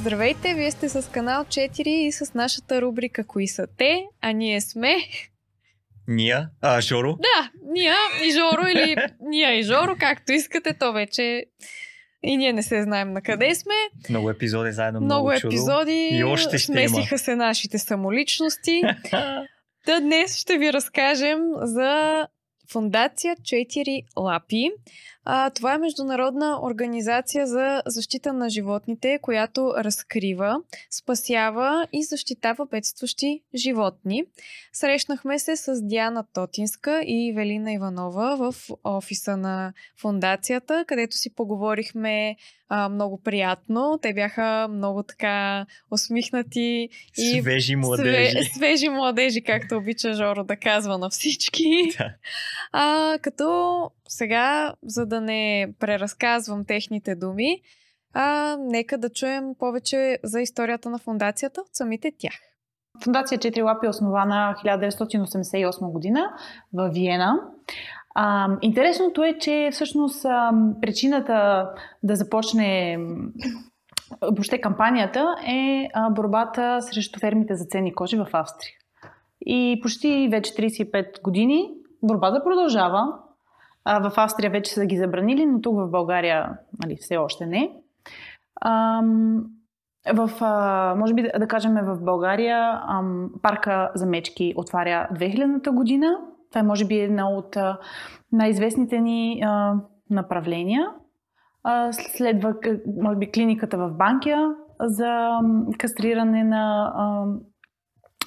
Здравейте, вие сте с канал 4 и с нашата рубрика Кои са те, а ние сме... Ния? А, Жоро? Да, Ния и Жоро или Ния и Жоро, както искате, то вече и ние не се знаем на къде сме. Много епизоди заедно, много, много епизоди. И още ще Смесиха има. се нашите самоличности. Та днес ще ви разкажем за Фундация 4 лапи. А, това е международна организация за защита на животните, която разкрива, спасява и защитава бедстващи животни. Срещнахме се с Диана Тотинска и Велина Иванова в офиса на фундацията, където си поговорихме а, много приятно. Те бяха много така усмихнати и Свежи младежи. Све, свежи младежи, както обича Жоро да казва на всички. Да. А, като сега, за да не преразказвам техните думи, а, нека да чуем повече за историята на фундацията от самите тях. Фундация 4 лапи е основана 1988 година в Виена. А, интересното е, че всъщност а, причината да започне въобще кампанията е а, борбата срещу фермите за ценни кожи в Австрия. И почти вече 35 години борбата продължава. А, в Австрия вече са ги забранили, но тук в България нали, все още не. Ам, в, а, може би да, кажем в България ам, парка за мечки отваря 2000-та година. Това е може би едно от а, най-известните ни а, направления. А, следва, може би, клиниката в Банкия за кастриране на ам,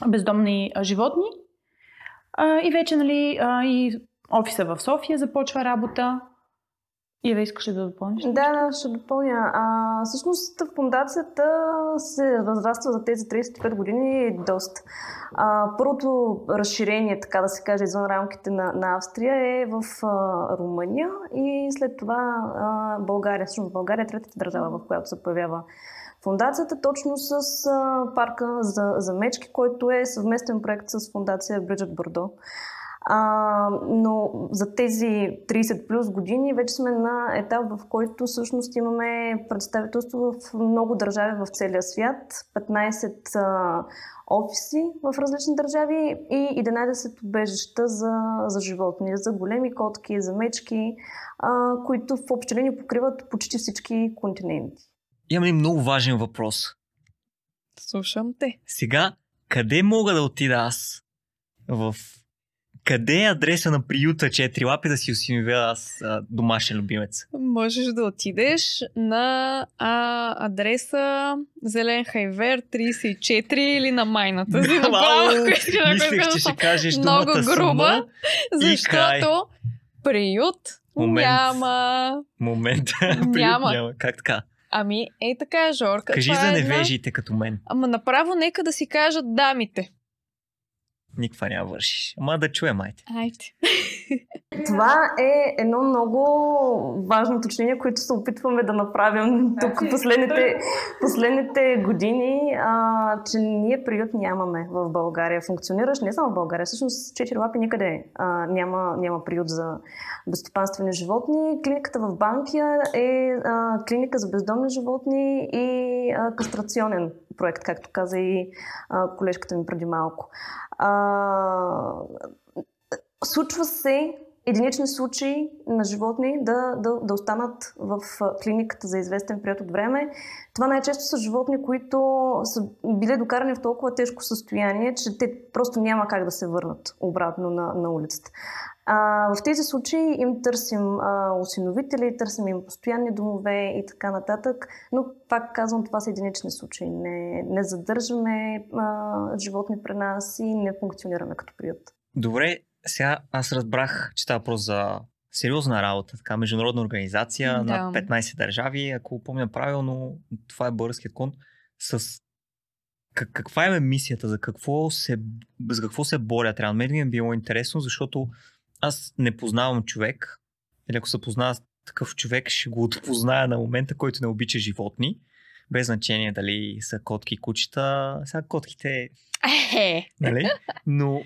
бездомни а, животни. А, и вече, нали, а, и офиса в София започва работа. Ива, искаш ли да допълниш? Да, да, ще допълня. А, всъщност фундацията се разраства за тези 35 години доста. А, първото разширение, така да се каже, извън рамките на, на Австрия е в а, Румъния и след това а, България. Всъщност България е третата държава, в която се появява фундацията, точно с а, парка за, за мечки, който е съвместен проект с фундация Бриджет Бордо. А, но за тези 30 плюс години вече сме на етап, в който всъщност имаме представителство в много държави в целия свят, 15 а, офиси в различни държави и 11 убежища за, за животни, за големи котки, за мечки, а, които в общи линии покриват почти всички континенти. Имам един много важен въпрос. Слушам те. Сега, къде мога да отида аз? В... Къде е адреса на приюта 4 лапи да си осиновя аз а, домашен любимец? Можеш да отидеш на а, адреса Зелен Хайвер 34 или на майната си. Направо, Мислех, че ще кажеш много груба, защото приют Момент. няма. Момент. Няма. Няма. Как така? Ами, ей така, Жорка. Кажи това за е една- невежите като мен. Ама направо нека да си кажат дамите. Никаква няма вършиш. Ама да чуем, айде. Айде. Това е едно много важно уточнение, което се опитваме да направим тук последните, последните години, а, че ние приют нямаме в България. Функционираш не само в България, всъщност четири лапи никъде а, няма, няма приют за безстопанствени животни. Клиниката в Банкия е а, клиника за бездомни животни и а, кастрационен проект, както каза и а, колежката ми преди малко. А, случва се единични случаи на животни да, да, да останат в клиниката за известен период от време. Това най-често са животни, които са били докарани в толкова тежко състояние, че те просто няма как да се върнат обратно на, на улицата. А, в тези случаи им търсим а, осиновители, търсим им постоянни домове и така нататък, но пак казвам, това са единични случаи. Не, не задържаме а, животни при нас и не функционираме като приют. Добре, сега аз разбрах, че става въпрос за сериозна работа, така международна организация Да. на 15 държави. Ако помня правилно, това е българският кон. С как, каква е мисията, за какво се, за какво се борят? Трябва мен ми е било интересно, защото аз не познавам човек, или ако се познава такъв човек, ще го отпозная на момента, който не обича животни, без значение дали са котки, кучета. Сега котките нали? Но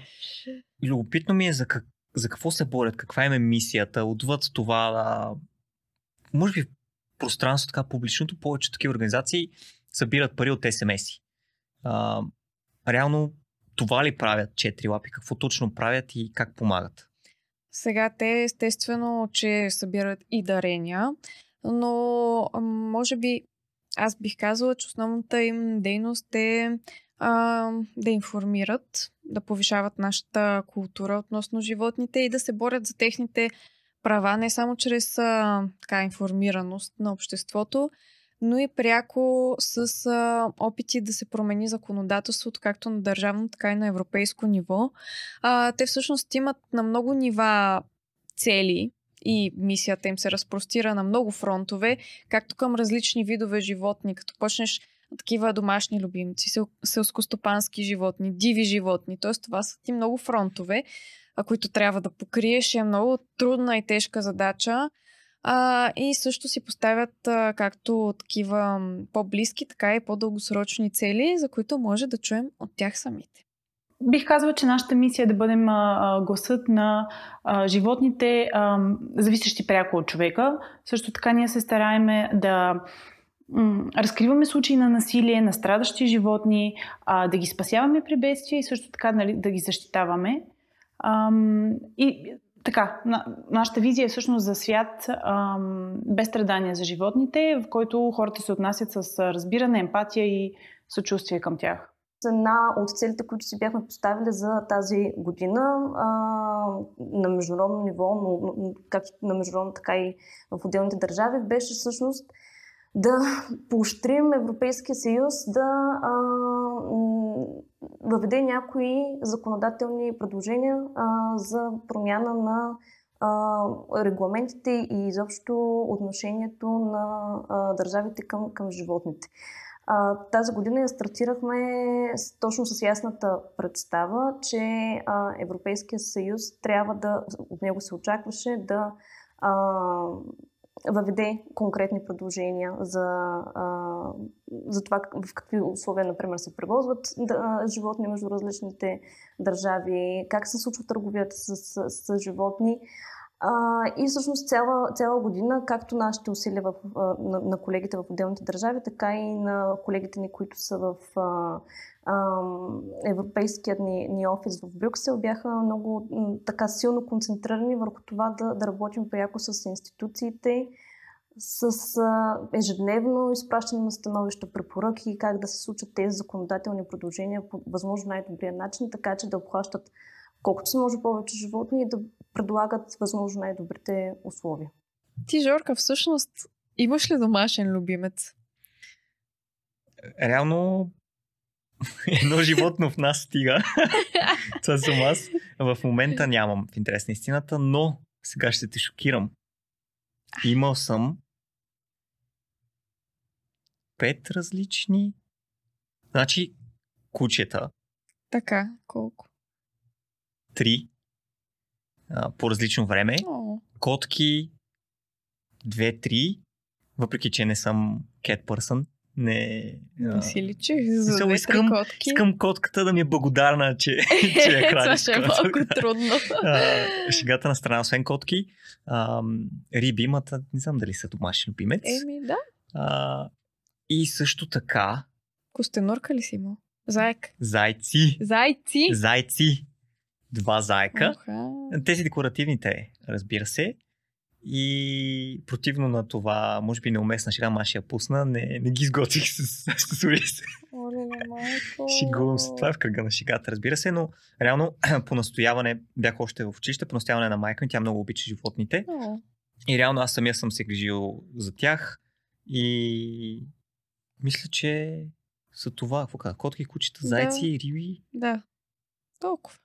любопитно ми е за, как, за какво се борят, каква им е мисията, отвъд това да... Може би в пространство така публичното, повече такива организации събират пари от СМС-и. А, реално това ли правят четири лапи? Какво точно правят и как помагат? Сега те естествено, че събират и дарения, но а, може би аз бих казала, че основната им дейност е а, да информират, да повишават нашата култура относно животните и да се борят за техните права, не само чрез а, така информираност на обществото, но и пряко с а, опити да се промени законодателството, както на държавно, така и на европейско ниво. А, те всъщност имат на много нива цели и мисията им се разпростира на много фронтове, както към различни видове животни, като почнеш такива домашни любимци, сел, селскостопански животни, диви животни. Т.е. това са ти много фронтове, които трябва да покриеш. Е много трудна и тежка задача. А, и също си поставят а, както такива по-близки, така и по-дългосрочни цели, за които може да чуем от тях самите. Бих казала, че нашата мисия е да бъдем а, гласът на а, животните, а, зависещи пряко от човека. Също така ние се стараеме да разкриваме случаи на насилие, на страдащи животни, а, да ги спасяваме при бедствия и също така нали, да ги защитаваме. А, и така, на, нашата визия е всъщност за свят ам, без страдания за животните, в който хората се отнасят с разбиране, емпатия и съчувствие към тях. Една от целите, които си бяхме поставили за тази година а, на международно ниво, но, както на международно, така и в отделните държави, беше всъщност да поощрим Европейския съюз да а, въведе някои законодателни предложения а, за промяна на а, регламентите и изобщо отношението на а, държавите към, към животните. А, тази година я стартирахме с, точно с ясната представа, че а, Европейския съюз трябва да, от него се очакваше да а, въведе конкретни предложения за, за това в какви условия, например, се превозват животни между различните държави, как се случва търговията с, с, с животни. И всъщност цяла, цяла година, както нашите усилия в, на, на колегите в отделните държави, така и на колегите ни, които са в а, а, европейският ни, ни офис в Брюксел, бяха много така силно концентрирани върху това да, да работим пряко с институциите, с а, ежедневно изпращане на становища, препоръки, как да се случат тези законодателни предложения по възможно най-добрия начин, така че да обхващат колкото се може повече животни и да предлагат възможно най-добрите условия. Ти, Жорка, всъщност имаш ли домашен любимец? Реално едно животно в нас стига. Това съм аз. В момента нямам в интерес на истината, но сега ще те шокирам. Имал съм пет различни. Значи, кучета. Така, колко? Три. А, по различно време. О, Котки. Две-три. Въпреки, че не съм cat person. Не. не си личи за две искам- котки. Искам котката да ми е благодарна, че, че я храня. Това ще е малко трудно. А, шегата на страна, освен котки. А, риби имат, не знам дали са домашен любимец. Еми, да. А, и също така Костенурка ли си имал? Заек. зайци. Зайци? Зайци. Два зайка. Оха. Тези декоративните, разбира се. И противно на това, може би неуместна шега, аз ще я пусна, не, не ги изготвих с, майко. Шигувам се. Това е в кръга на шегата, разбира се, но реално по настояване, бях още в училище, по настояване на майка ми, тя много обича животните. О, И реално аз самия съм се грижил за тях. И мисля, че са това. Какво каза? Котки, кучета, Да. зайци, риби. Да. Толкова.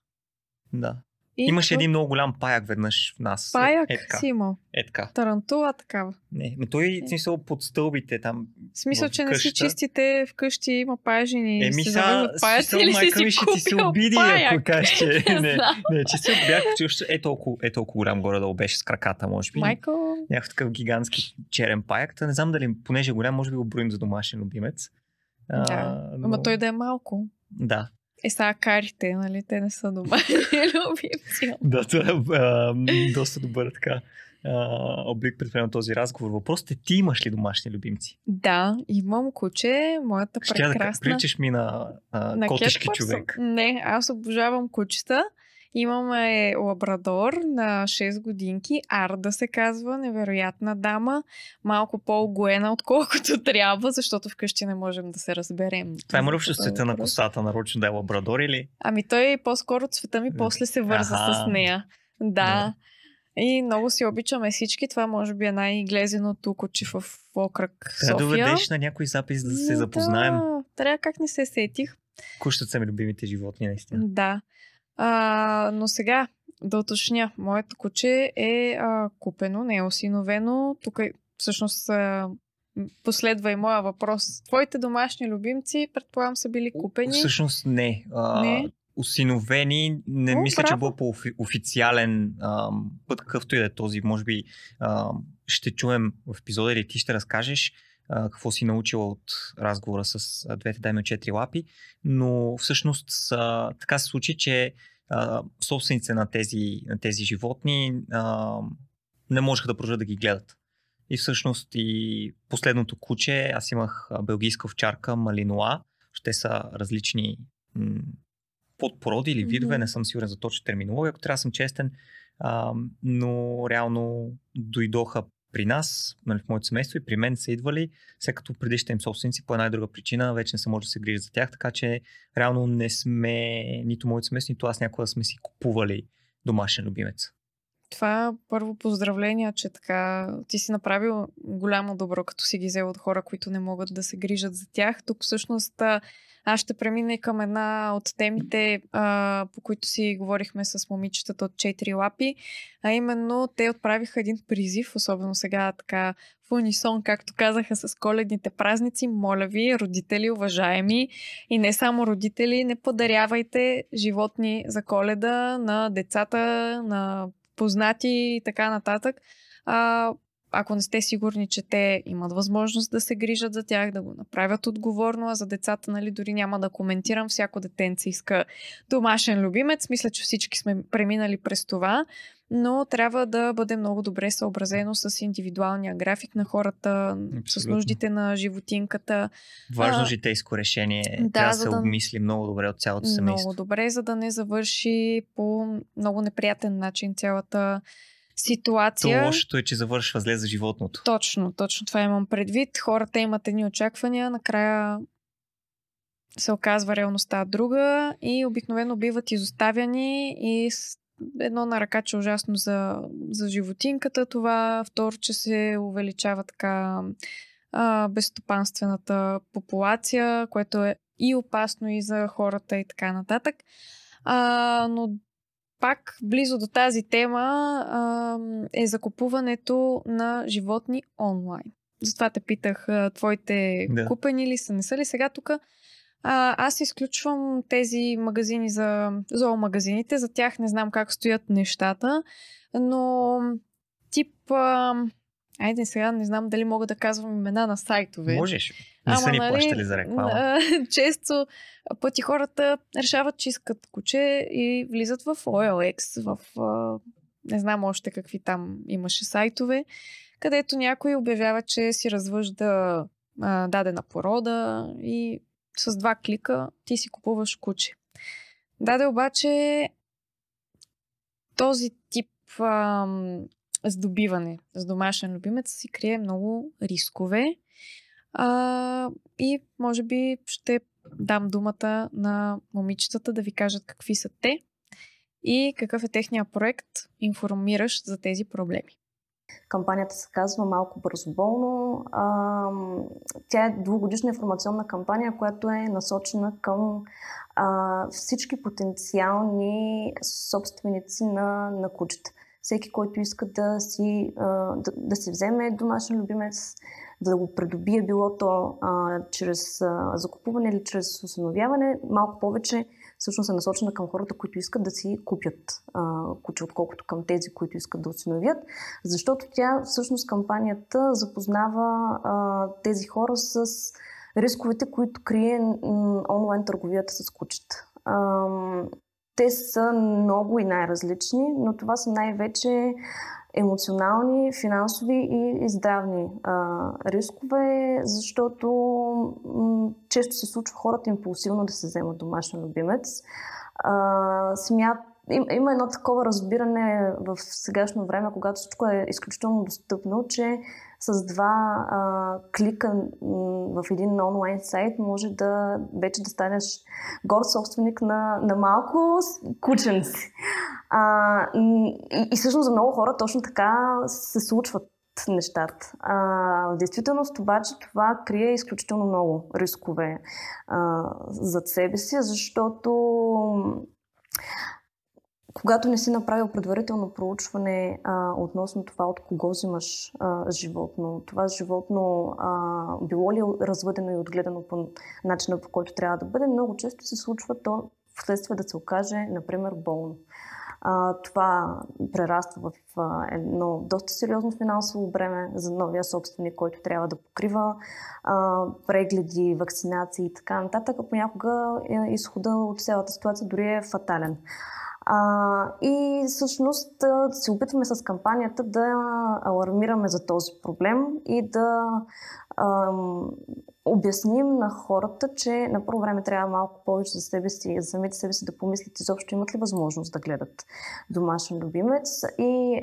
Да. И Имаше какво? един много голям паяк веднъж в нас. Паяк Е, така. си имал. Е така. Тарантула такава. Не, но той в смисъл под стълбите там. В смисъл, че не си къща? чистите вкъщи, има паяжини. Еми завързват паяци или си майка си ми ще ти се купил обиди, паяк? ако кажеш, че Не не, не, че се бях, още е толкова, е толкова голям горе-долу беше с краката, може би. Майко, Някакъв такъв гигантски черен паяк. Та не знам дали, понеже е голям, може би го броим за домашен любимец. А, Да, но- ама той да е малко. Да. Е, карите, нали? Те не са домашни любимци. Да, това е доста добър така облик пред този разговор. Въпросът е ти имаш ли домашни любимци? Да, имам куче, моята Ще прекрасна... да приличаш ми на, а, На котешки човек. Не, аз обожавам кучета. Имаме лабрадор на 6 годинки, Арда се казва, невероятна дама, малко по-огоена, отколкото трябва, защото вкъщи не можем да се разберем. Това е мръвщо с този цвета на косата, нарочно да е лабрадор или? Ами той по-скоро цвета ми после се върза Аха. с нея. Да. И много си обичаме всички. Това може би е най-глезеното куче в окръг Трябва да София. доведеш на някой запис да се запознаем. Да, трябва как не се сетих. Кущата са ми любимите животни, наистина. Да. А, но сега да уточня. Моето куче е а, купено, не е осиновено. Тук всъщност а, последва и моя въпрос. Твоите домашни любимци, предполагам, са били купени. Всъщност не. А, Не? Осиновени, не О, мисля, че браво. било по офи- официален път, какъвто и да е този. Може би ам, ще чуем в епизода или ти ще разкажеш а, какво си научила от разговора с а, двете от четири лапи, но всъщност са, така се случи, че а, собствениците на тези, на тези животни а, не можеха да продължат да ги гледат. И всъщност и последното куче, аз имах белгийска овчарка Малинуа, ще са различни м- подпороди или видове, Мгм. не съм сигурен за точна терминология, ако трябва да съм честен, а, но реално дойдоха при нас, нали, в моето семейство и при мен са идвали, след като предишните им собственици по една и друга причина вече не се може да се грижи за тях, така че реално не сме, нито моето семейство, нито аз някога сме си купували домашен любимец. Това първо поздравления, че така ти си направил голямо добро, като си ги взел от хора, които не могат да се грижат за тях. Тук всъщност аз ще премина и към една от темите, а, по които си говорихме с момичетата от 4 лапи, а именно те отправиха един призив, особено сега така в унисон, както казаха с коледните празници. Моля ви, родители, уважаеми и не само родители, не подарявайте животни за коледа на децата, на познати и така нататък. А, ако не сте сигурни, че те имат възможност да се грижат за тях, да го направят отговорно, а за децата, нали, дори няма да коментирам. Всяко детенце иска домашен любимец. Мисля, че всички сме преминали през това, но трябва да бъде много добре съобразено с индивидуалния график на хората, с Абсолютно. нуждите на животинката. Важно А, житейско решение. да, Трябва да се да- обмисли много добре от цялото семейство. Много добре, за да не завърши по много неприятен начин цялата То ситуация. лошото е, че завършва зле за животното. Точно, точно това имам предвид. Хората имат едни очаквания, накрая се оказва реалността друга и обикновено биват изоставяни и с едно на ръка, че е ужасно за, за животинката това, второ, че се увеличава така а, безстопанствената популация, което е и опасно и за хората и така нататък. А, но пак близо до тази тема а, е закупуването на животни онлайн. Затова те питах, а, твоите Да. купени ли са, не са ли сега тук? А, аз изключвам тези магазини за зоомагазините, за тях не знам как стоят нещата, но тип... А, айде сега не знам дали мога да казвам имена на сайтове. Можеш. Не са ни плащали за реклама. Често пъти хората решават, че искат куче и влизат в OLX, в а, не знам още какви там имаше сайтове, където някой обявява, че си развъжда а, дадена порода и с два клика ти си купуваш куче. Даде обаче този тип ам, здобиване с домашен любимец си крие много рискове. А, и може би ще дам думата на момичетата да ви кажат какви са те и какъв е техния проект, информиращ за тези проблеми. Кампанията се казва Малко бързоболно. Тя е двугодишна информационна кампания, която е насочена към всички потенциални собственици на, на кучета. Всеки, който иска да си, да, да си вземе домашен любимец, да го придобие било то а, чрез а, закупуване или чрез установяване, малко повече всъщност е насочена към хората, които искат да си купят а, куче, отколкото към тези, които искат да осиновят. Защото тя, всъщност, кампанията запознава а, тези хора с рисковете, които крие онлайн търговията с кучета. Ам, те са много и най-различни, но това са най-вече емоционални, финансови и, здравни а, рискове, защото м- често се случва хората импулсивно да се вземат домашен любимец. А, смят, им, има едно такова разбиране в сегашно време, когато всичко е изключително достъпно, че с два а, клика в един онлайн сайт може да вече да станеш горд собственик на, на малко кученци. А, и, и всъщност за много хора точно така се случват нещата. А, в действителност обаче това крие изключително много рискове а, зад себе си, защото когато не си направил предварително проучване а, относно това от кого взимаш а, животно, това животно а, било ли е развъдено и отгледано по начина по който трябва да бъде, много често се случва то в следствие да се окаже, например, болно. А, това прераства в а, едно доста сериозно финансово бреме за новия собственик, който трябва да покрива а, прегледи, вакцинации и така нататък. Понякога е, изхода от цялата ситуация дори е фатален. А, и всъщност се опитваме с кампанията да алармираме за този проблем и да ам, обясним на хората, че на първо време трябва малко повече за себе си, за самите себе си да помислят изобщо имат ли възможност да гледат домашен любимец и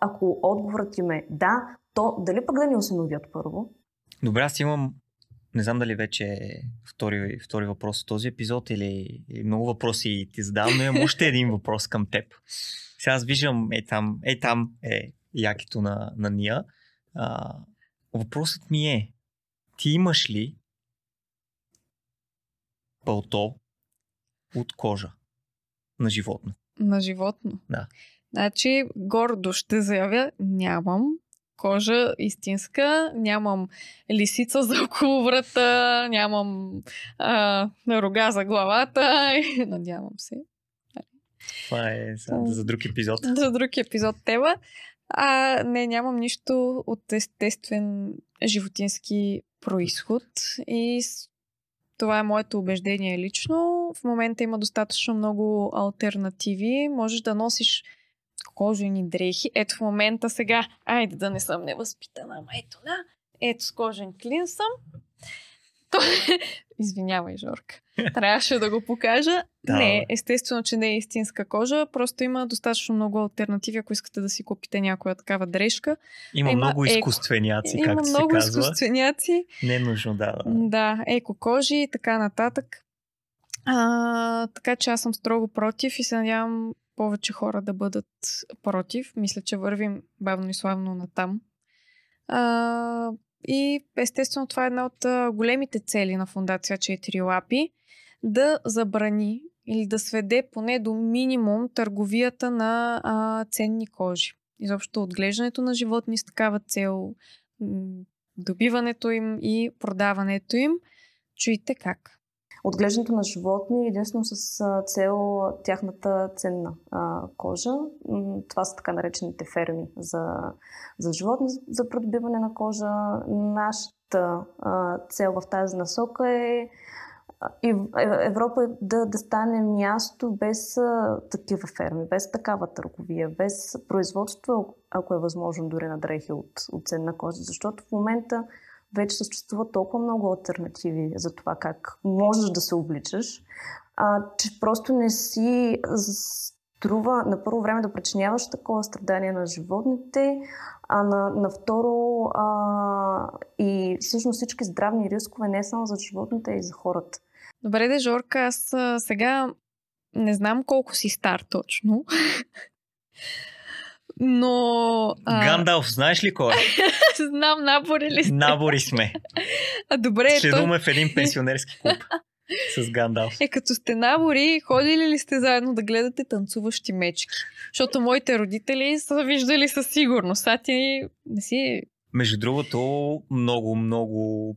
ако отговорът им е да, то дали пък да ни осиновят първо? Добре, аз имам не знам дали вече е втори, втори въпрос от този епизод или, или много въпроси ти задавам, но имам още един въпрос към теб. Сега аз виждам, е там, е там е якито на, на Ния. А, въпросът ми е, ти имаш ли пълто от кожа на животно? На животно? Да. Значи, гордо ще заявя, нямам кожа истинска, нямам лисица за около врата, нямам а, рога за главата. Надявам се. Това е за, за друг епизод. За друг епизод тема. А, не, нямам нищо от естествен животински происход и това е моето убеждение лично. В момента има достатъчно много альтернативи. Можеш да носиш кожени дрехи. Ето в момента сега, айде да не съм невъзпитана, да, ето с кожен клин съм. То... Извинявай, Жорка. Трябваше да го покажа. Да. Не, естествено, че не е истинска кожа, просто има достатъчно много альтернативи, ако искате да си купите някоя такава дрежка. Има, има много изкуственяци, еко... както има много се казва. изкуственяци. Не е нужно, да. Да, еко кожи и така нататък. А, така че аз съм строго против и се надявам повече хора да бъдат против. Мисля, че вървим бавно и славно натам. А, и естествено това е една от големите цели на фундация 4 лапи да забрани или да сведе поне до минимум търговията на а, ценни кожи. Изобщо отглеждането на животни с такава цел, добиването им и продаването им. Чуйте как отглеждането на животни единствено с цел тяхната ценна а, кожа. Това са така наречените ферми за, за животни, за придобиване на кожа. Нашата а, цел в тази насока е и Европа да, да стане място без а, такива ферми, без такава търговия, без производство, ако е възможно дори на дрехи от, от ценна кожа. Защото в момента вече съществуват толкова много альтернативи за това как можеш да се обличаш, а, че просто не си струва на първо време да причиняваш такова страдание на животните, а на, на второ а, и всъщност всички здравни рискове не само за животните, а и за хората. Добре, де, Жорка, аз сега не знам колко си стар точно. Но... А... Гандалф, знаеш ли кой е? Знам, набори ли сте? Набори сме. А, добре. Следваме той... в един пенсионерски клуб с Гандалф. Е, като сте набори, ходили ли сте заедно да гледате танцуващи мечки? Защото моите родители са виждали със сигурност. А ти не си... Между другото, много, много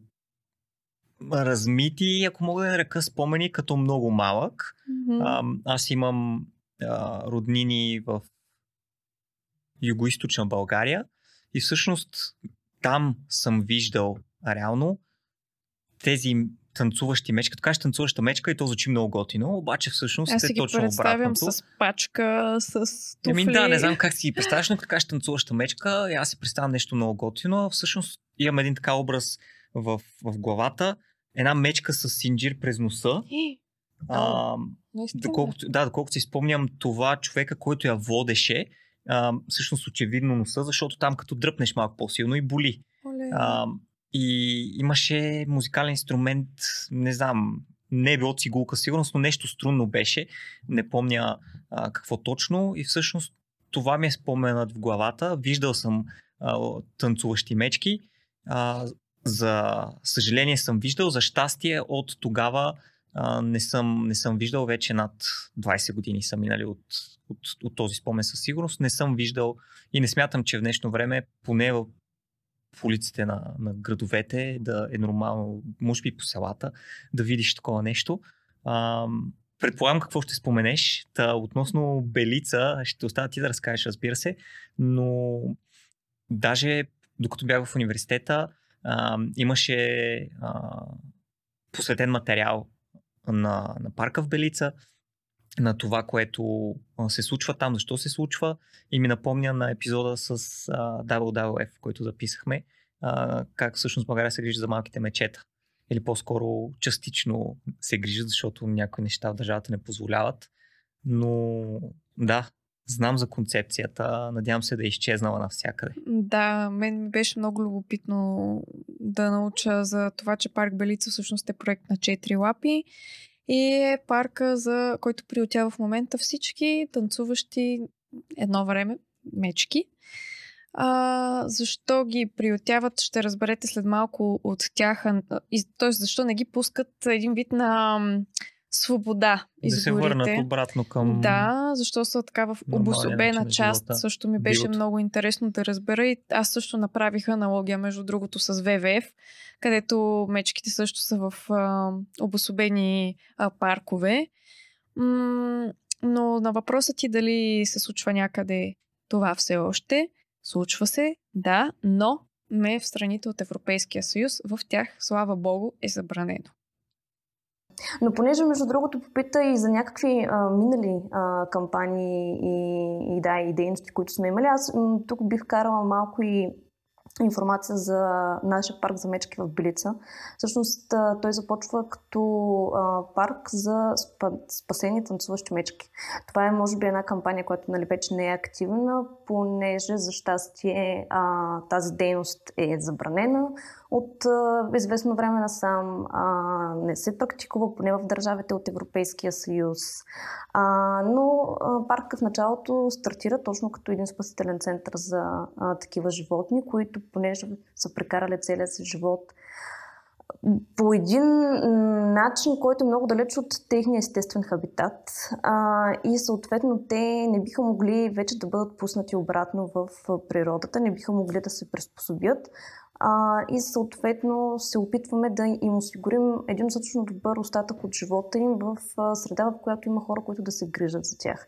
размити, ако мога да нарека спомени, като много малък. Mm-hmm. А, аз имам а, роднини в югоисточна България и всъщност там съм виждал реално тези танцуващи мечки. Като кажеш танцуваща мечка и то звучи много готино, обаче всъщност Аз е точно представям обратното. с пачка, с туфли. Еми да, не знам как си ги представяш, но като кажеш танцуваща мечка, и аз си представям нещо много готино. а Всъщност имам един така образ в, в главата. Една мечка с синджир през носа. Е, А, наистина. доколкото, да, доколкото си спомням това човека, който я водеше, а, всъщност очевидно носа, защото там като дръпнеш малко по-силно и боли. Оле. А, и имаше музикален инструмент, не знам, не е било цигулка сигурност, но нещо струнно беше. Не помня а, какво точно. И всъщност това ми е споменът в главата. Виждал съм а, танцуващи мечки. А, за съжаление съм виждал, за щастие от тогава не, съм, не съм виждал вече над 20 години са минали от, от, от този спомен със сигурност. Не съм виждал и не смятам, че в днешно време, поне в в улиците на, на градовете, да е нормално, може би по селата, да видиш такова нещо. А, предполагам какво ще споменеш. Та, относно Белица, ще оставя ти да разкажеш, разбира се, но даже докато бях в университета, а, имаше а, посветен материал на, на парка в Белица, на това, което се случва там, защо се случва и ми напомня на епизода с а, WWF, който записахме, как всъщност България се грижи за малките мечета. Или по-скоро частично се грижат, защото някои неща в държавата не позволяват. Но да, знам за концепцията, надявам се да е изчезнала навсякъде. Да, мен ми беше много любопитно да науча за това, че парк Белица всъщност е проект на 4 лапи и е парка, за който приютява в момента всички танцуващи едно време мечки. А, защо ги приютяват, ще разберете след малко от тях. Т.е. защо не ги пускат един вид на свобода из да се върнат обратно към... Да, защо са така в обособена част. живота. Също ми беше Биват. много интересно да разбера и аз също направих аналогия, между другото, с ВВФ, където мечките също са в а, обособени а, паркове. М- но на въпроса ти дали се случва някъде това все още, случва се, да, но не в страните от Европейския съюз. В тях, слава богу, е забранено. Но понеже, между другото, попита и за някакви а, минали а, кампании и, и, да, и дейности, които сме имали, аз м, тук бих карала малко и информация за нашия парк за мечки в Билица. Всъщност той започва като а, парк за спа, спасени танцуващи мечки. Това е, може би, една кампания, която нали, вече не е активна, понеже за щастие а, тази дейност е забранена. От а, известно време насам а, не се практикува, поне в държавите от Европейския съюз. А, но а, парка в началото стартира точно като един спасителен център за а, такива животни, които понеже са прекарали целия си живот по един начин, който е много далеч от техния естествен хабитат а, и съответно те не биха могли вече да бъдат пуснати обратно в природата, не биха могли да се приспособят а, и съответно се опитваме да им осигурим един достатъчно добър остатък от живота им в среда, в която има хора, които да се грижат за тях.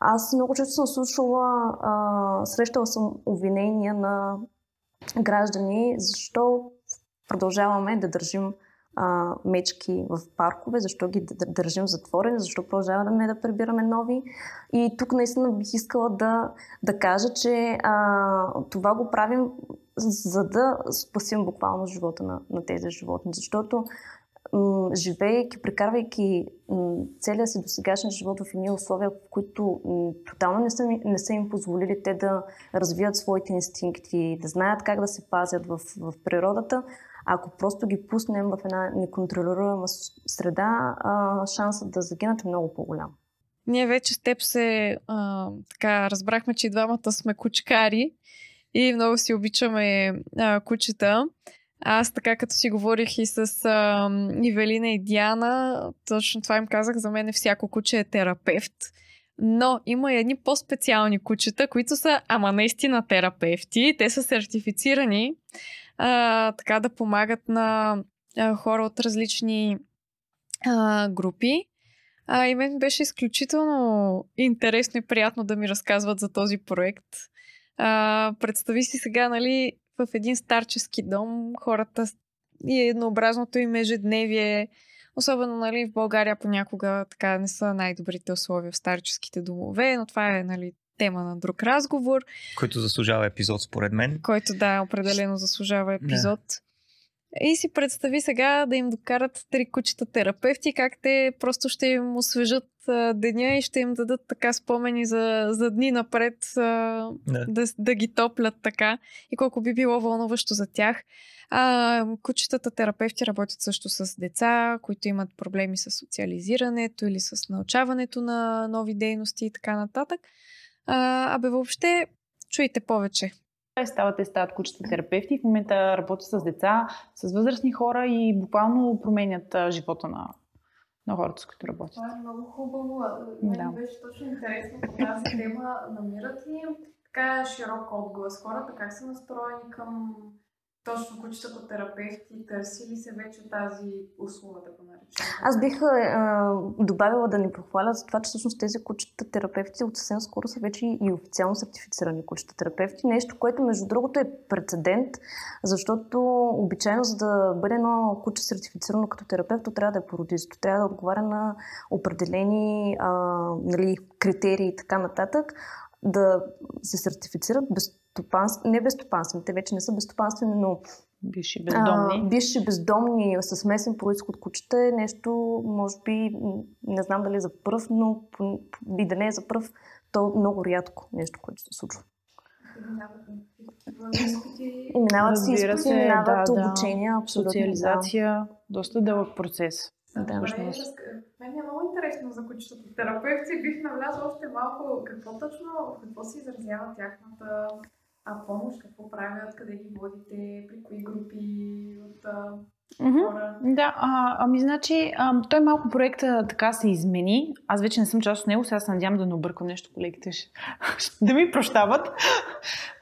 Аз много често съм слушала, а, срещала съм обвинения на граждани, защо продължаваме да държим а, мечки в паркове, защо ги държим затворени, защо продължаваме да прибираме нови. И тук наистина бих искала да, да кажа, че а, това го правим за да спасим буквално живота на, на тези животни. Защото м- живеейки, прекарвайки м- целия си досегашен живот в едни условия, в които м- тотално не са, не са им позволили те да развият своите инстинкти, да знаят как да се пазят в, в природата, ако просто ги пуснем в една неконтролируема среда, шансът да загинат е много по-голям. Ние вече с теб се а, така разбрахме, че и двамата сме кучкари и много си обичаме а, кучета. Аз така като си говорих и с а, Ивелина и Диана, точно това им казах, за мен всяко куче е терапевт. Но има и едни по-специални кучета, които са, ама наистина терапевти. Те са сертифицирани а, така да помагат на а, хора от различни а, групи. А, и мен беше изключително интересно и приятно да ми разказват за този проект. А, представи си сега, нали, в един старчески дом хората и еднообразното им ежедневие. Особено нали, в България понякога така не са най-добрите условия в старческите домове, но това е нали, тема на друг разговор. Който заслужава епизод, според мен. Който да, определено заслужава епизод. Да. И си представи сега да им докарат три кучета терапевти, как те просто ще им освежат а, деня и ще им дадат така спомени за, за дни напред а, да. Да, да ги топлят така и колко би било вълнуващо за тях. А, кучетата терапевти работят също с деца, които имат проблеми с социализирането или с научаването на нови дейности и така нататък. А, абе въобще, чуйте повече стават те стават кучета терапевти. В момента работят с деца, с възрастни хора и буквално променят живота на, на хората, с които работят. Това е много хубаво. Мен да. беше точно интересно по тази тема. Намират ли така широк отглас хората? Как са настроени към точно кучетата терапевти? Търси ли се вече тази услуга, да го наречем? Аз бих а, добавила да ни похваля за това, че всъщност тези кучета терапевти от съвсем скоро са вече и официално сертифицирани кучета терапевти. Нещо, което между другото е прецедент, защото обичайно за да бъде едно куче сертифицирано като терапевт, то трябва да е породисто, трябва да отговаря на определени а, нали, критерии и така нататък да се сертифицират безстопанствени, не безстопанствени, те вече не са безстопанствени, но Бивши бездомни. А, бивши бездомни с местен происход кучета е нещо, може би, не знам дали е за пръв, но и да не е за пръв, то е много рядко нещо, което се случва. И минават си изпити, минават да, обучения, да. Социализация, да. доста дълъг процес. Да, всъщност. Мен е много интересно за кучетата терапевти. Бих навлязла още малко какво точно, какво се изразява тяхната а помощ, какво правят, къде ги водите, при кои групи от Mm-hmm. Хора. Да, а, ами значи, а, той малко проекта така се измени. Аз вече не съм част от него, сега се надявам да не объркам нещо, колегите ще, да ми прощават.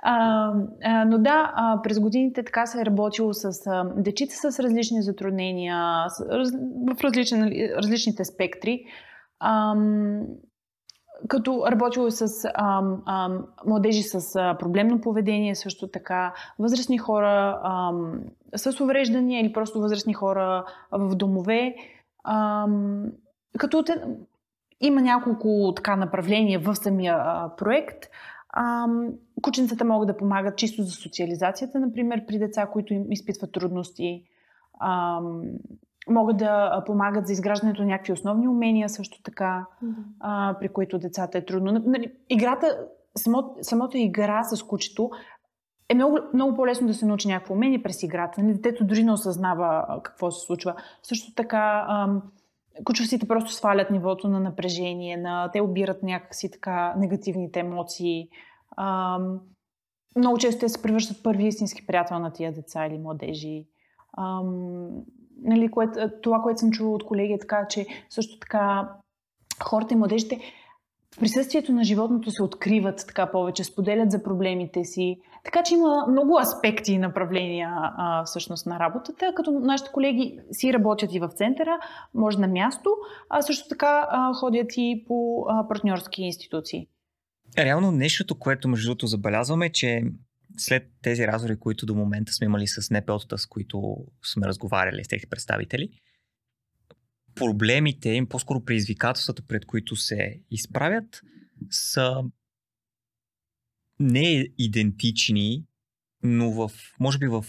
А, а, но да, а, през годините така се е работило с а, дечица с различни затруднения, с, раз, в различни, различните спектри. А, като работило с а, а, младежи с а, проблемно поведение, също така възрастни хора а, с увреждания или просто възрастни хора в домове. А, като има няколко така направления в самия а, проект. А, кученцата могат да помагат чисто за социализацията, например, при деца, които им изпитват трудности. А, могат да помагат за изграждането на някакви основни умения също така, mm-hmm. а, при които децата е трудно. Нали, играта, само, самото игра с кучето е много, много по-лесно да се научи някакво умение през играта. Нали, детето дори не осъзнава какво се случва. Също така, ам, кучовците просто свалят нивото на напрежение, на, те обират някакси така негативните емоции. Ам, много често те се превръщат първи истински приятел на тия деца или младежи. Ам, нали, което, това, което съм чула от колеги е така, че също така хората и младежите в присъствието на животното се откриват така повече, споделят за проблемите си. Така че има много аспекти и направления а, всъщност на работата, като нашите колеги си работят и в центъра, може на място, а също така а, ходят и по а, партньорски институции. Реално нещото, което между другото забелязваме, е, че след тези разговори, които до момента сме имали с НПО-тата, с които сме разговаряли с техни представители, проблемите им, по-скоро предизвикателствата, пред които се изправят, са не идентични, но в, може би в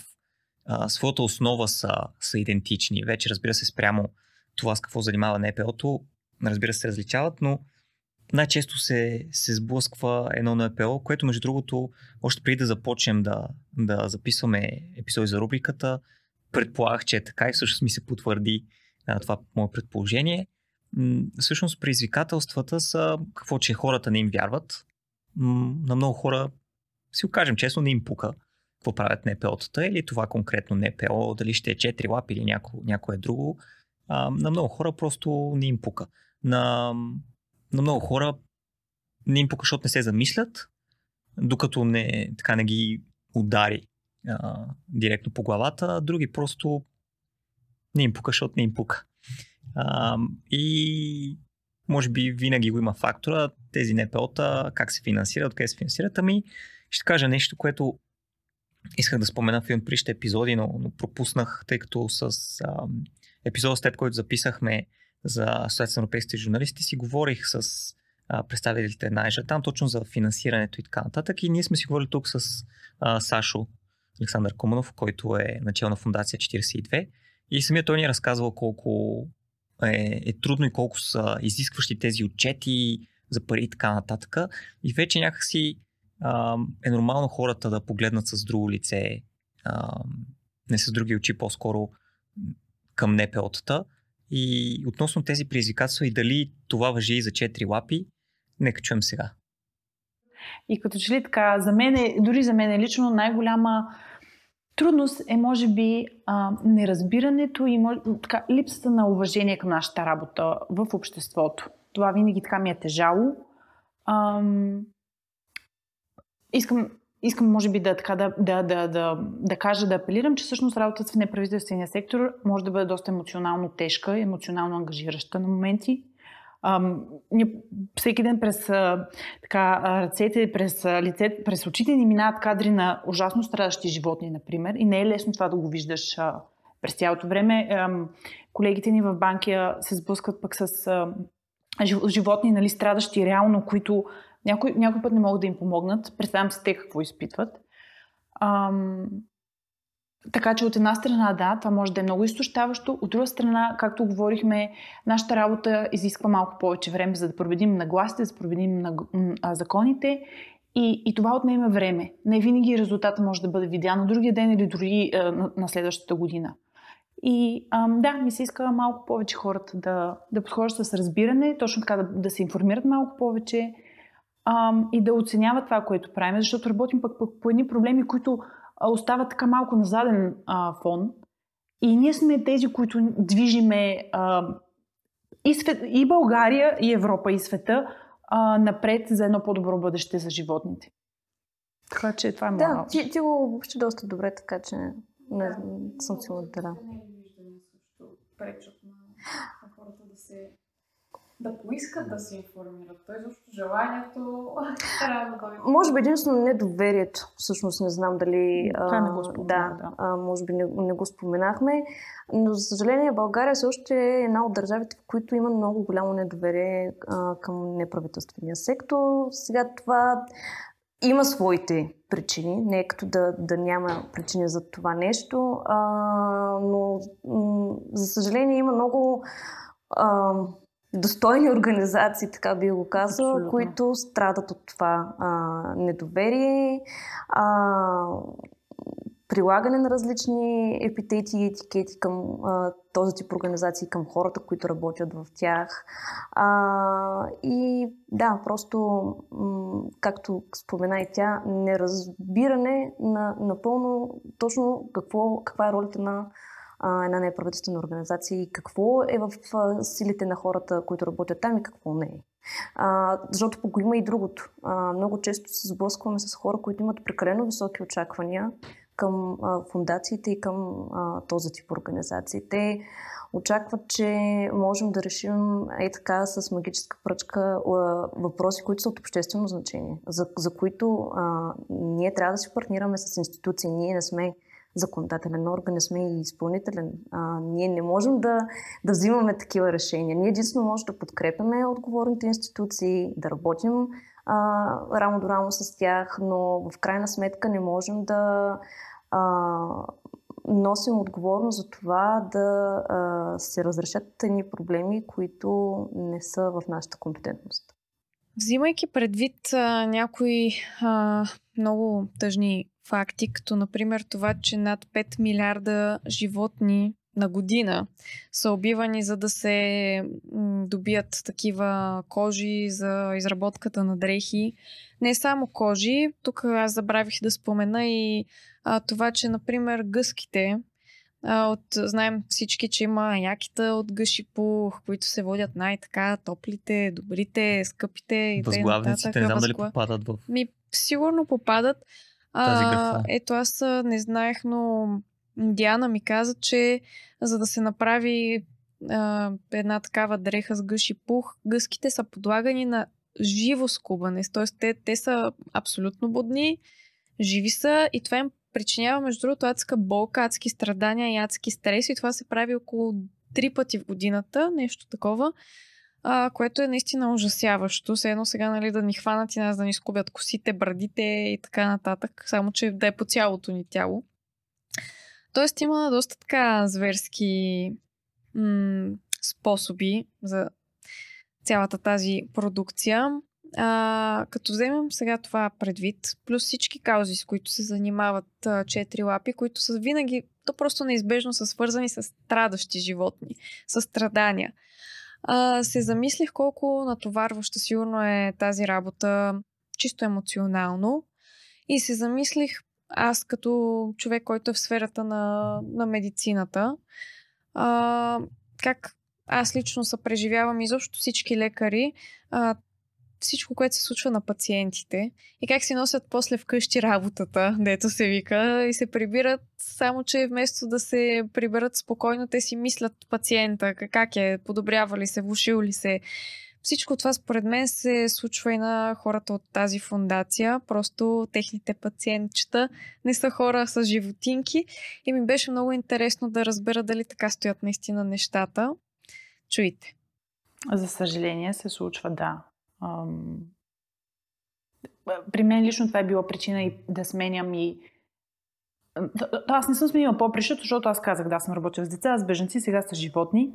а, своята основа са, са идентични. Вече разбира се спрямо това с какво занимава НПО-то, разбира се различават, но най-често се, се сблъсква едно НПО, което между другото, още преди да започнем да, да записваме епизоди за рубриката, предполагах, че е така и всъщност ми се потвърди а, това мое предположение. М- всъщност предизвикателствата са какво, че хората не им вярват. М- на много хора, си окажем честно, не им пука какво правят НПО-тата или това конкретно НПО, дали ще е 4 лапи или няко, някое друго. А, на много хора просто не им пука. На на много хора не им пука, защото не се замислят, докато не, така не ги удари а, директно по главата, а други просто не им пука, защото не им пука. А, и може би винаги го има фактора, тези НПО-та, как се финансират, откъде се финансират. Ами, ще кажа нещо, което исках да спомена в един предишните епизоди, но, но пропуснах, тъй като с а, епизода с теб, който записахме за Асоциация на европейските журналисти, си говорих с а, представителите на Ежа, там точно за финансирането и така нататък. И ние сме си говорили тук с а, Сашо Александър Куманов, който е начал на фундация 42. И самият той ни е разказвал колко е, е трудно и колко са изискващи тези отчети за пари и така нататък. И вече някакси а, е нормално хората да погледнат с друго лице, а, не с други очи, по-скоро към НПО-тата. И относно тези предизвикателства и дали това въжи и за 4 лапи, нека чуем сега. И като че ли така, за мен, дори за мен е лично най-голяма трудност е, може би, а, неразбирането и може, така, липсата на уважение към нашата работа в обществото. Това винаги така ми е тежало. Ам, искам, искам, може би, да, така, да, да, да, да, да кажа, да апелирам, че всъщност работата в неправителствения сектор може да бъде доста емоционално тежка, емоционално ангажираща на моменти. Ам, ние всеки ден през а, така, ръцете, през лице, през очите ни минават кадри на ужасно страдащи животни, например. И не е лесно това да го виждаш а, през цялото време. Ам, колегите ни в банкия се сблъскват пък с а, животни, нали, страдащи реално, които някой, някой път не могат да им помогнат. Представям си те какво изпитват. Ам, така че от една страна, да, това може да е много изтощаващо. От друга страна, както говорихме, нашата работа изисква малко повече време, за да проведим нагласите, за да проведим на, законите. И, и това отнема време. Не винаги резултата може да бъде видян на другия ден или дори а, на, на следващата година. И ам, да, ми се иска малко повече хората да, да подхождат с разбиране, точно така да, да се информират малко повече ам, и да оценяват това, което правим, защото работим пък, пък по едни проблеми, които остават така малко на заден а, фон. И ние сме тези, които движиме а, и, свет, и България, и Европа, и света а, напред за едно по-добро бъдеще за животните. Така че това е Да, малко. ти, ти го обобщи доста добре, така че не, съм сигурна да. Пречат на, на хората да се да поискат да се информират. Той защото желанието трябва да Може би единствено недоверието. Всъщност не знам дали... Това не го споменах, да, да. А, може би не, не го споменахме. Но за съжаление България все още е една от държавите, в които има много голямо недоверие а, към неправителствения сектор. Сега това има своите причини, не е като да, да няма причини за това нещо, а, но м- за съжаление има много а, достойни организации, така би го казала, Абсолютно. които страдат от това а, недоверие, а, прилагане на различни епитети и етикети към а, този тип организации, към хората, които работят в тях. А, и да, просто, м- както спомена и тя, неразбиране на напълно точно какво, каква е ролята на една неправителствена организация и какво е в силите на хората, които работят там и какво не е. А, защото пък има и другото. А, много често се сблъскваме с хора, които имат прекалено високи очаквания към а, фундациите и към а, този тип организации. Те очакват, че можем да решим е така с магическа пръчка а, въпроси, които са от обществено значение, за, за които а, ние трябва да се партнираме с институции. Ние не сме законодателен орган, не сме и изпълнителен. А, ние не можем да, да взимаме такива решения. Ние единствено можем да подкрепяме отговорните институции, да работим а, рамо до рамо с тях, но в крайна сметка не можем да а, носим отговорност за това да а, се разрешат едни проблеми, които не са в нашата компетентност. Взимайки предвид а, някои а, много тъжни факти, като например това, че над 5 милиарда животни на година са убивани, за да се добият такива кожи за изработката на дрехи. Не само кожи, тук аз забравих да спомена и а, това, че, например, гъските, а, от, знаем всички, че има якита от гъши пух, които се водят най-така топлите, добрите, скъпите и Възглавниците, не знам дали попадат в... Ми, сигурно попадат. Тази графа. ето аз не знаех, но Диана ми каза, че за да се направи а, една такава дреха с гъши пух, гъските са подлагани на живо скубане. Т.е. Те, те са абсолютно будни, живи са и това им причинява, между другото, адска болка, адски страдания и адски стрес и това се прави около три пъти в годината, нещо такова, а, което е наистина ужасяващо. Все едно сега нали, да ни хванат и нас да ни скубят косите, брадите и така нататък, само че да е по цялото ни тяло. Тоест има доста така зверски м- способи за цялата тази продукция. А, като вземем сега това предвид, плюс всички каузи, с които се занимават четири лапи, които са винаги, то просто неизбежно са свързани с страдащи животни, с страдания. А, се замислих колко натоварваща сигурно е тази работа чисто емоционално. И се замислих аз като човек, който е в сферата на, на медицината, а, как аз лично съпреживявам изобщо всички лекари, а, всичко, което се случва на пациентите и как си носят после вкъщи работата, дето се вика, и се прибират, само че вместо да се приберат спокойно, те си мислят пациента, как е, подобрява ли се, влушил ли се. Всичко това според мен се случва и на хората от тази фундация. Просто техните пациентчета не са хора с животинки и ми беше много интересно да разбера дали така стоят наистина нещата. Чуйте. За съжаление се случва, да. При мен лично това е било причина и да сменям и аз не съм сменила по-прища, защото аз казах, да, съм работила с деца, с беженци, сега са животни.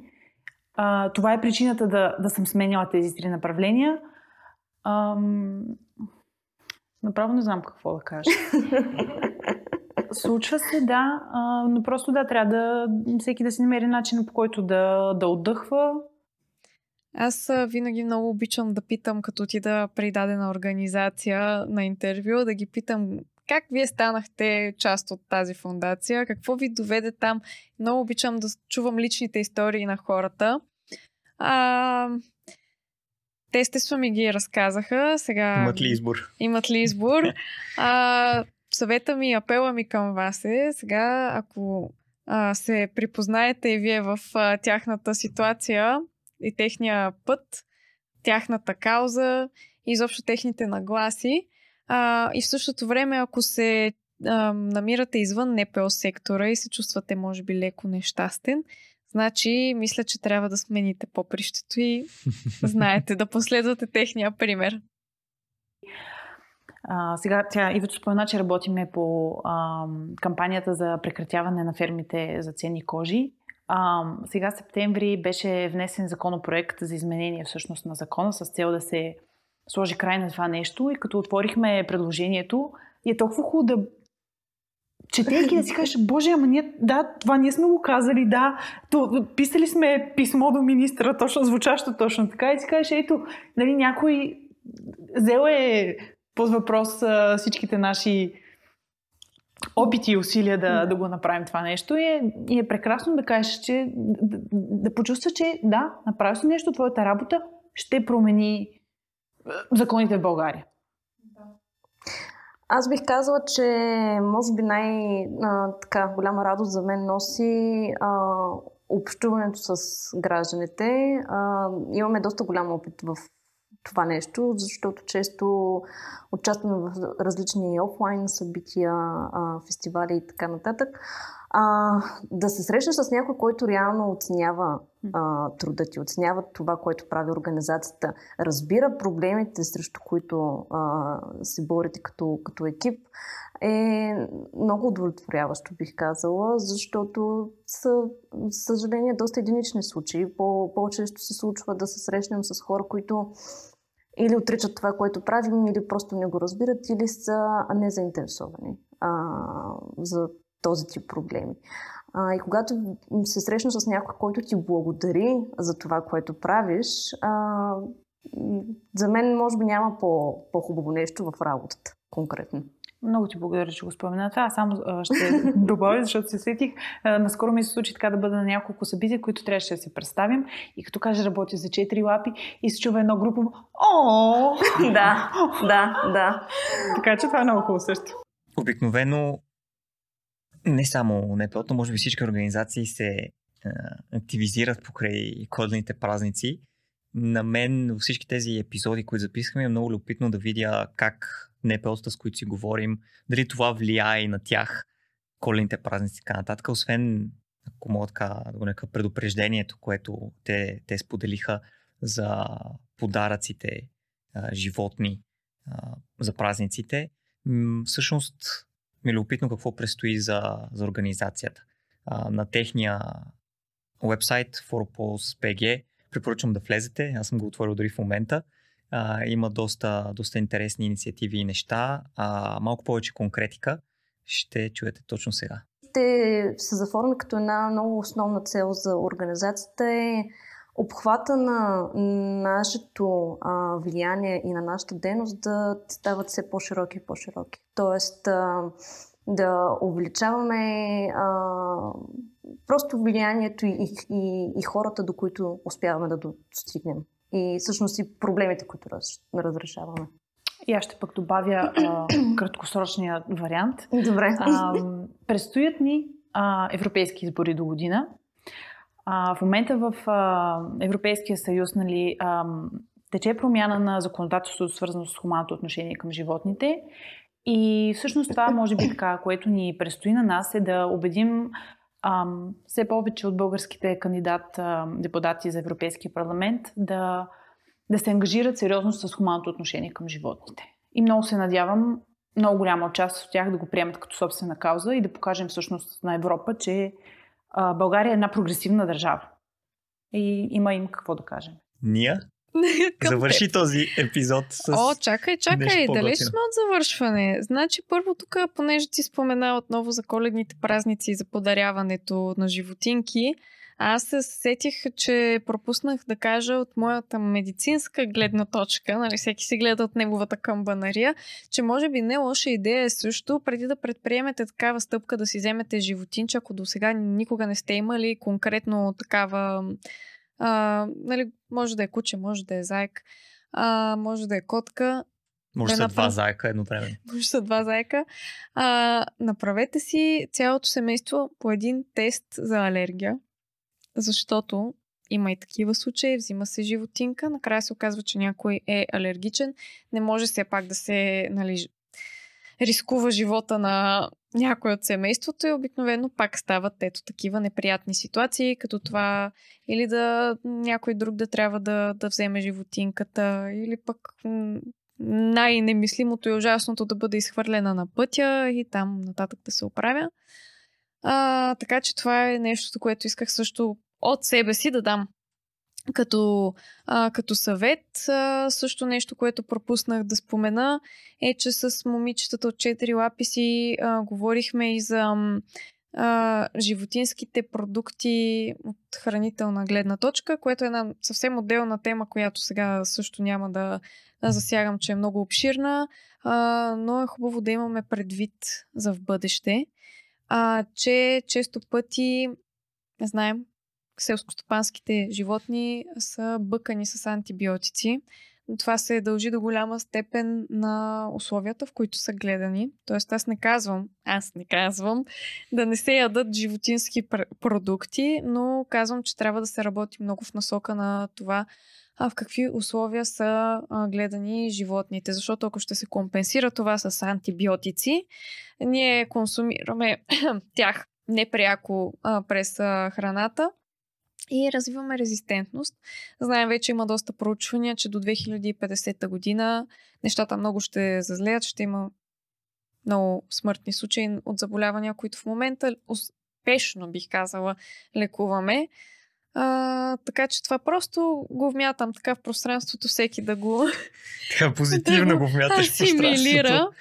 А, това е причината да, да съм сменяла тези три направления. Ам... Направо не знам какво да кажа. Случва се, да, а, но просто да, трябва да всеки да си намери начин по който да, да отдъхва, аз винаги много обичам да питам, като отида при дадена организация на интервю, да ги питам как вие станахте част от тази фундация, какво ви доведе там. Много обичам да чувам личните истории на хората. А, те естествено ми ги разказаха. Сега... Имат ли избор? Имат ли избор? А, съвета ми, апела ми към вас е сега, ако а, се припознаете и вие в а, тяхната ситуация, и техния път, тяхната кауза и изобщо техните нагласи. А, и в същото време, ако се а, намирате извън НПО сектора и се чувствате, може би, леко нещастен, значи мисля, че трябва да смените попрището и знаете да последвате техния пример. А, сега тя Ивето спомена, че работиме по а, кампанията за прекратяване на фермите за ценни кожи. А, сега септември беше внесен законопроект за изменение всъщност на закона с цел да се сложи край на това нещо и като отворихме предложението и е толкова хубаво да четейки да си кажеш, боже, ама ние, да, това ние сме го казали, да, то, писали сме писмо до министра, точно звучащо точно така и си кажеш, ето, нали, някой взел е под въпрос всичките наши опити и усилия да, да го направим това нещо и е, и е прекрасно да кажеш, че да, да почувстваш, че да, направил си нещо, твоята работа ще промени е, законите в България. Аз бих казала, че може би най-голяма радост за мен носи а, общуването с гражданите. А, имаме доста голям опит в нещо, защото често участваме в различни офлайн събития, фестивали и така нататък. А, да се срещнеш с някой, който реално оценява а, труда ти, оценява това, което прави организацията, разбира проблемите, срещу които а, се борите като, като екип, е много удовлетворяващо, бих казала, защото са, съжаление, доста единични случаи. По, по-често се случва да се срещнем с хора, които или отричат това, което правим, или просто не го разбират, или са незаинтересовани а, за този тип проблеми. А, и когато се срещна с някой, който ти благодари за това, което правиш, а, за мен може би няма по, по-хубаво нещо в работата конкретно. Много ти благодаря, че го спомена това. Аз само ще добавя, защото се сетих. Наскоро ми се случи така да бъда на няколко събития, които трябваше да се представим. И като кажа работя за четири лапи и се чува едно групово О! Да, да, да. Така че това е много хубаво също. Обикновено не само НПО, но може би всички организации се активизират покрай кодлените празници на мен във всички тези епизоди, които записваме, е много любопитно да видя как НПО-тата, с които си говорим, дали това влияе и на тях, колените празници и така нататък, освен, ако мога така да го нека предупреждението, което те, те споделиха за подаръците а, животни а, за празниците. М- всъщност ми е любопитно какво предстои за, за организацията. А, на техния вебсайт ForPulse.pg препоръчвам да влезете. Аз съм го отворил дори в момента. А, има доста, доста интересни инициативи и неща. А, малко повече конкретика ще чуете точно сега. Те са заформи като една много основна цел за организацията е обхвата на нашето а, влияние и на нашата дейност да стават все по-широки и по-широки. Тоест а, да увеличаваме а, просто влиянието и, и, и хората, до които успяваме да достигнем. И всъщност и проблемите, които раз, разрешаваме. И аз ще пък добавя а, краткосрочния вариант. Добре. А, предстоят ни а, европейски избори до година. А, в момента в а, Европейския съюз нали, а, тече промяна на законодателството, свързано с хуманното отношение към животните. И всъщност това може би така, което ни предстои на нас е да убедим ам, все повече от българските кандидат депутати за Европейския парламент да, да се ангажират сериозно с хуманното отношение към животните. И много се надявам много голяма част от тях да го приемат като собствена кауза и да покажем всъщност на Европа, че а, България е една прогресивна държава. И има им какво да кажем. Ние? Завърши този епизод с. О, чакай, чакай, далеч сме от завършване. Значи, първо тук, понеже ти спомена отново за коледните празници и за подаряването на животинки, аз се сетих, че пропуснах да кажа от моята медицинска гледна точка, нали, всеки си гледа от неговата камбанария, че може би не лоша идея е също, преди да предприемете такава стъпка да си вземете животинче, ако до сега никога не сте имали конкретно такава а, нали, може да е куче, може да е зайк, а, може да е котка. Може да са направ... два зайка едновременно. Може са два зайка. А, направете си цялото семейство по един тест за алергия, защото има и такива случаи, взима се животинка, накрая се оказва, че някой е алергичен. Не може все пак да се нали, рискува живота на някой от семейството и обикновено пак стават ето такива неприятни ситуации, като това или да някой друг да трябва да, да вземе животинката, или пък най-немислимото и ужасното да бъде изхвърлена на пътя и там нататък да се оправя. А, така че това е нещо, което исках също от себе си да дам като, а, като съвет, а, също нещо, което пропуснах да спомена, е, че с момичетата от 4 лапи си а, говорихме и за а, животинските продукти от хранителна гледна точка, което е една съвсем отделна тема, която сега също няма да засягам, че е много обширна, а, но е хубаво да имаме предвид за в бъдеще, а, че често пъти, знаем, селскостопанските животни са бъкани с антибиотици. Това се дължи до голяма степен на условията, в които са гледани. Тоест аз не казвам, аз не казвам да не се ядат животински продукти, но казвам, че трябва да се работи много в насока на това а в какви условия са а, гледани животните. Защото ако ще се компенсира това с антибиотици, ние консумираме тях непряко а, през а, храната и развиваме резистентност. Знаем вече има доста проучвания, че до 2050 година нещата много ще зазлеят, ще има много смъртни случаи от заболявания, които в момента успешно, бих казала, лекуваме. А, така че това просто го вмятам така в пространството, всеки да го... Така позитивно да го вмяташ в пространството.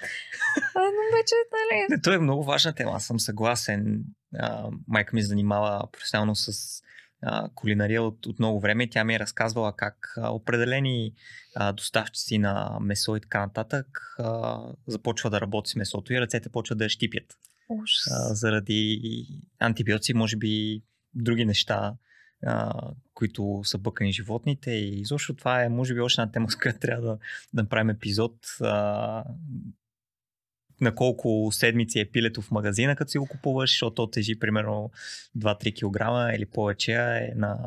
А, но вече, нали... Не, то е много важна тема, аз съм съгласен. А, майка ми занимава професионално с а, кулинария от, от много време. Тя ми е разказвала как а, определени а, доставчици на месо и така нататък а, започва да работи с месото и ръцете почват да я щипят. А, заради антибиотици, може би други неща, а, които са бъкани животните. И изобщо това е, може би, още една тема, с която трябва да, да направим епизод. А, на колко седмици е пилето в магазина, като си го купуваш, защото то тежи примерно 2-3 кг или повече е на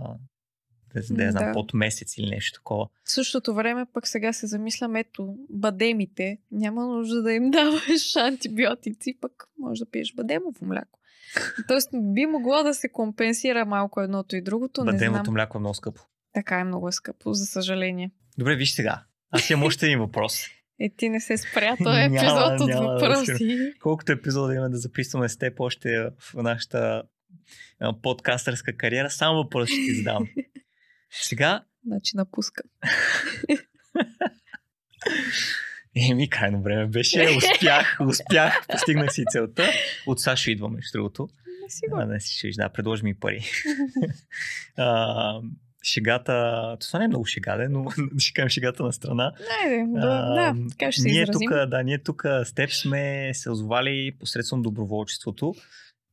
да, я знам, Да. под месец или нещо такова. В същото време пък сега се замислям, ето, бадемите, няма нужда да им даваш антибиотици, пък може да пиеш бадемово мляко. Тоест би могло да се компенсира малко едното и другото, не знам. Бадемото мляко е много скъпо. Така е много скъпо, за съжаление. Добре, виж сега. Аз имам още един въпрос. Е, ти не се спря този Няма, епизод от няма да въпроси. Колкото епизода имаме да записваме с теб още в нашата а, подкастърска кариера, само въпрос ще ти задам. Сега, Значи напускам. еми, крайно време беше, успях, успях, постигнах си целта. От Сашо идва, между другото. Не А, сигурно. не си ще да, предложи ми пари. а, шегата, това не е много шега, де, но ще кажем шегата на страна. Найде, да, да, така ще се ние изразим. тук, да, ние тук с теб сме се озвали посредством доброволчеството.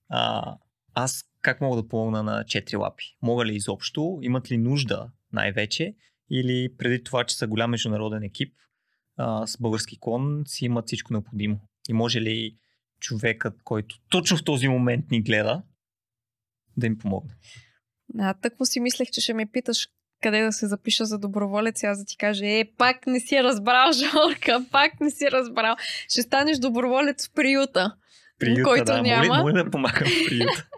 А, аз как мога да помогна на четири лапи? Мога ли изобщо? Имат ли нужда най-вече? Или преди това, че са голям международен екип а, с български клон, си имат всичко необходимо? И може ли човекът, който точно в този момент ни гледа, да им помогне? А, тъкмо си мислех, че ще ме питаш къде да се запиша за доброволец и аз да ти кажа, е, пак не си разбрал, Жорка, пак не си разбрал. Ще станеш доброволец в приюта. Приюта, който да, няма. Мога ли да помагам в приюта?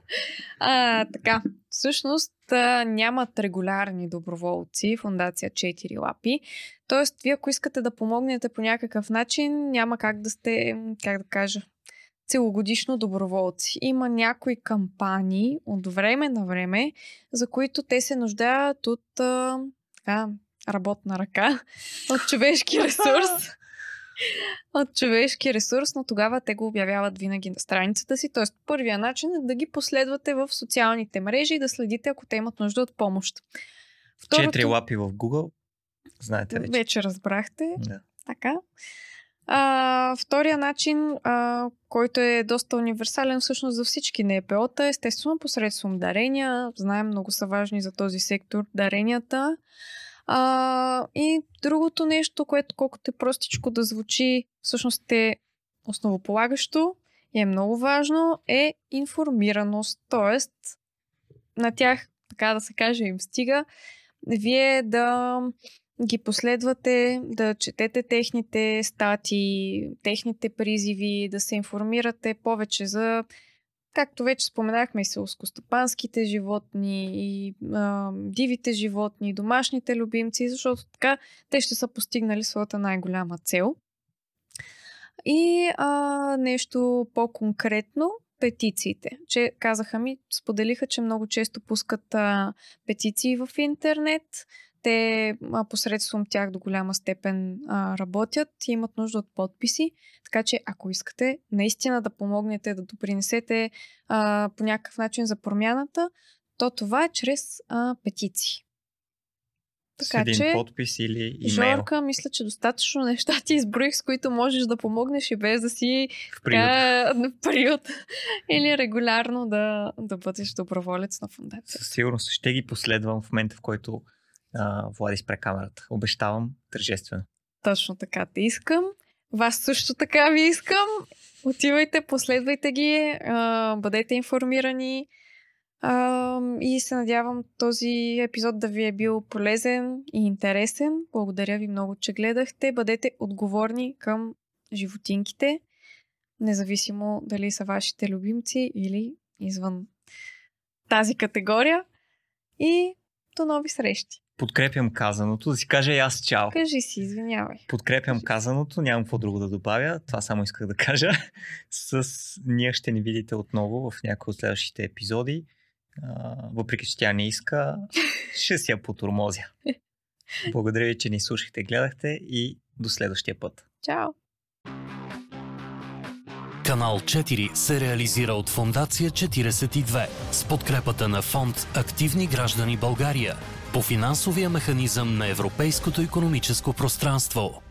А, така, всъщност нямат регулярни доброволци, фундация 4 лапи. Тоест, вие ако искате да помогнете по някакъв начин, няма как да сте, как да кажа, целогодишно доброволци. Има някои кампании от време на време, за които те се нуждаят от а, така, работна ръка, от човешки ресурс. От човешки ресурс, но тогава те го обявяват винаги на страницата си. Тоест, първия начин е да ги последвате в социалните мрежи и да следите, ако те имат нужда от помощ. Четири лапи в Google. Знаете вече. вече разбрахте. Да. Така. А, втория начин, а, който е доста универсален всъщност за всички НПО-та, естествено посредством дарения. Знаем, много са важни за този сектор даренията. А, и другото нещо, което колкото е простичко да звучи, всъщност е основополагащо и е много важно, е информираност. Тоест, на тях, така да се каже, им стига вие да ги последвате, да четете техните статии, техните призиви, да се информирате повече за, както вече споменахме, селскостопанските животни, и а, дивите животни, домашните любимци, защото така те ще са постигнали своята най-голяма цел. И а, нещо по-конкретно, петициите. Че казаха ми, споделиха, че много често пускат а, петиции в интернет. Те а, посредством тях до голяма степен а, работят и имат нужда от подписи. Така че, ако искате наистина да помогнете, да допринесете а, по някакъв начин за промяната, то това е чрез а, петиции. С Така един че, подпис или имейл Жорка, мисля, че достатъчно неща ти изброих, с които можеш да помогнеш и без да си в приют. така, на приют или регулярно да, да бъдеш доброволец на фундация. Със сигурност ще ги последвам в момента, в който а, Влади спре камерата. Обещавам тържествено. Точно така те искам. Вас също така ви искам. Отивайте, последвайте ги, а, бъдете информирани а, и се надявам този епизод да ви е бил полезен и интересен. Благодаря ви много, че гледахте. Бъдете отговорни към животинките, независимо дали са вашите любимци или извън тази категория. И до нови срещи. Подкрепям казаното. Да си кажа и аз чао. Кажи си, извинявай. Подкрепям казаното, нямам какво друго да добавя. Това само исках да кажа. С ние ще ни видите отново в някои от следващите епизоди. А, въпреки, че тя не иска, ще си я потурмозя. Благодаря ви, че ни слушахте, гледахте и до следващия път. Чао! Канал 4 се реализира от Фондация 42 с подкрепата на фонд Активни граждани България по финансовия механизъм на Европейското економическо пространство.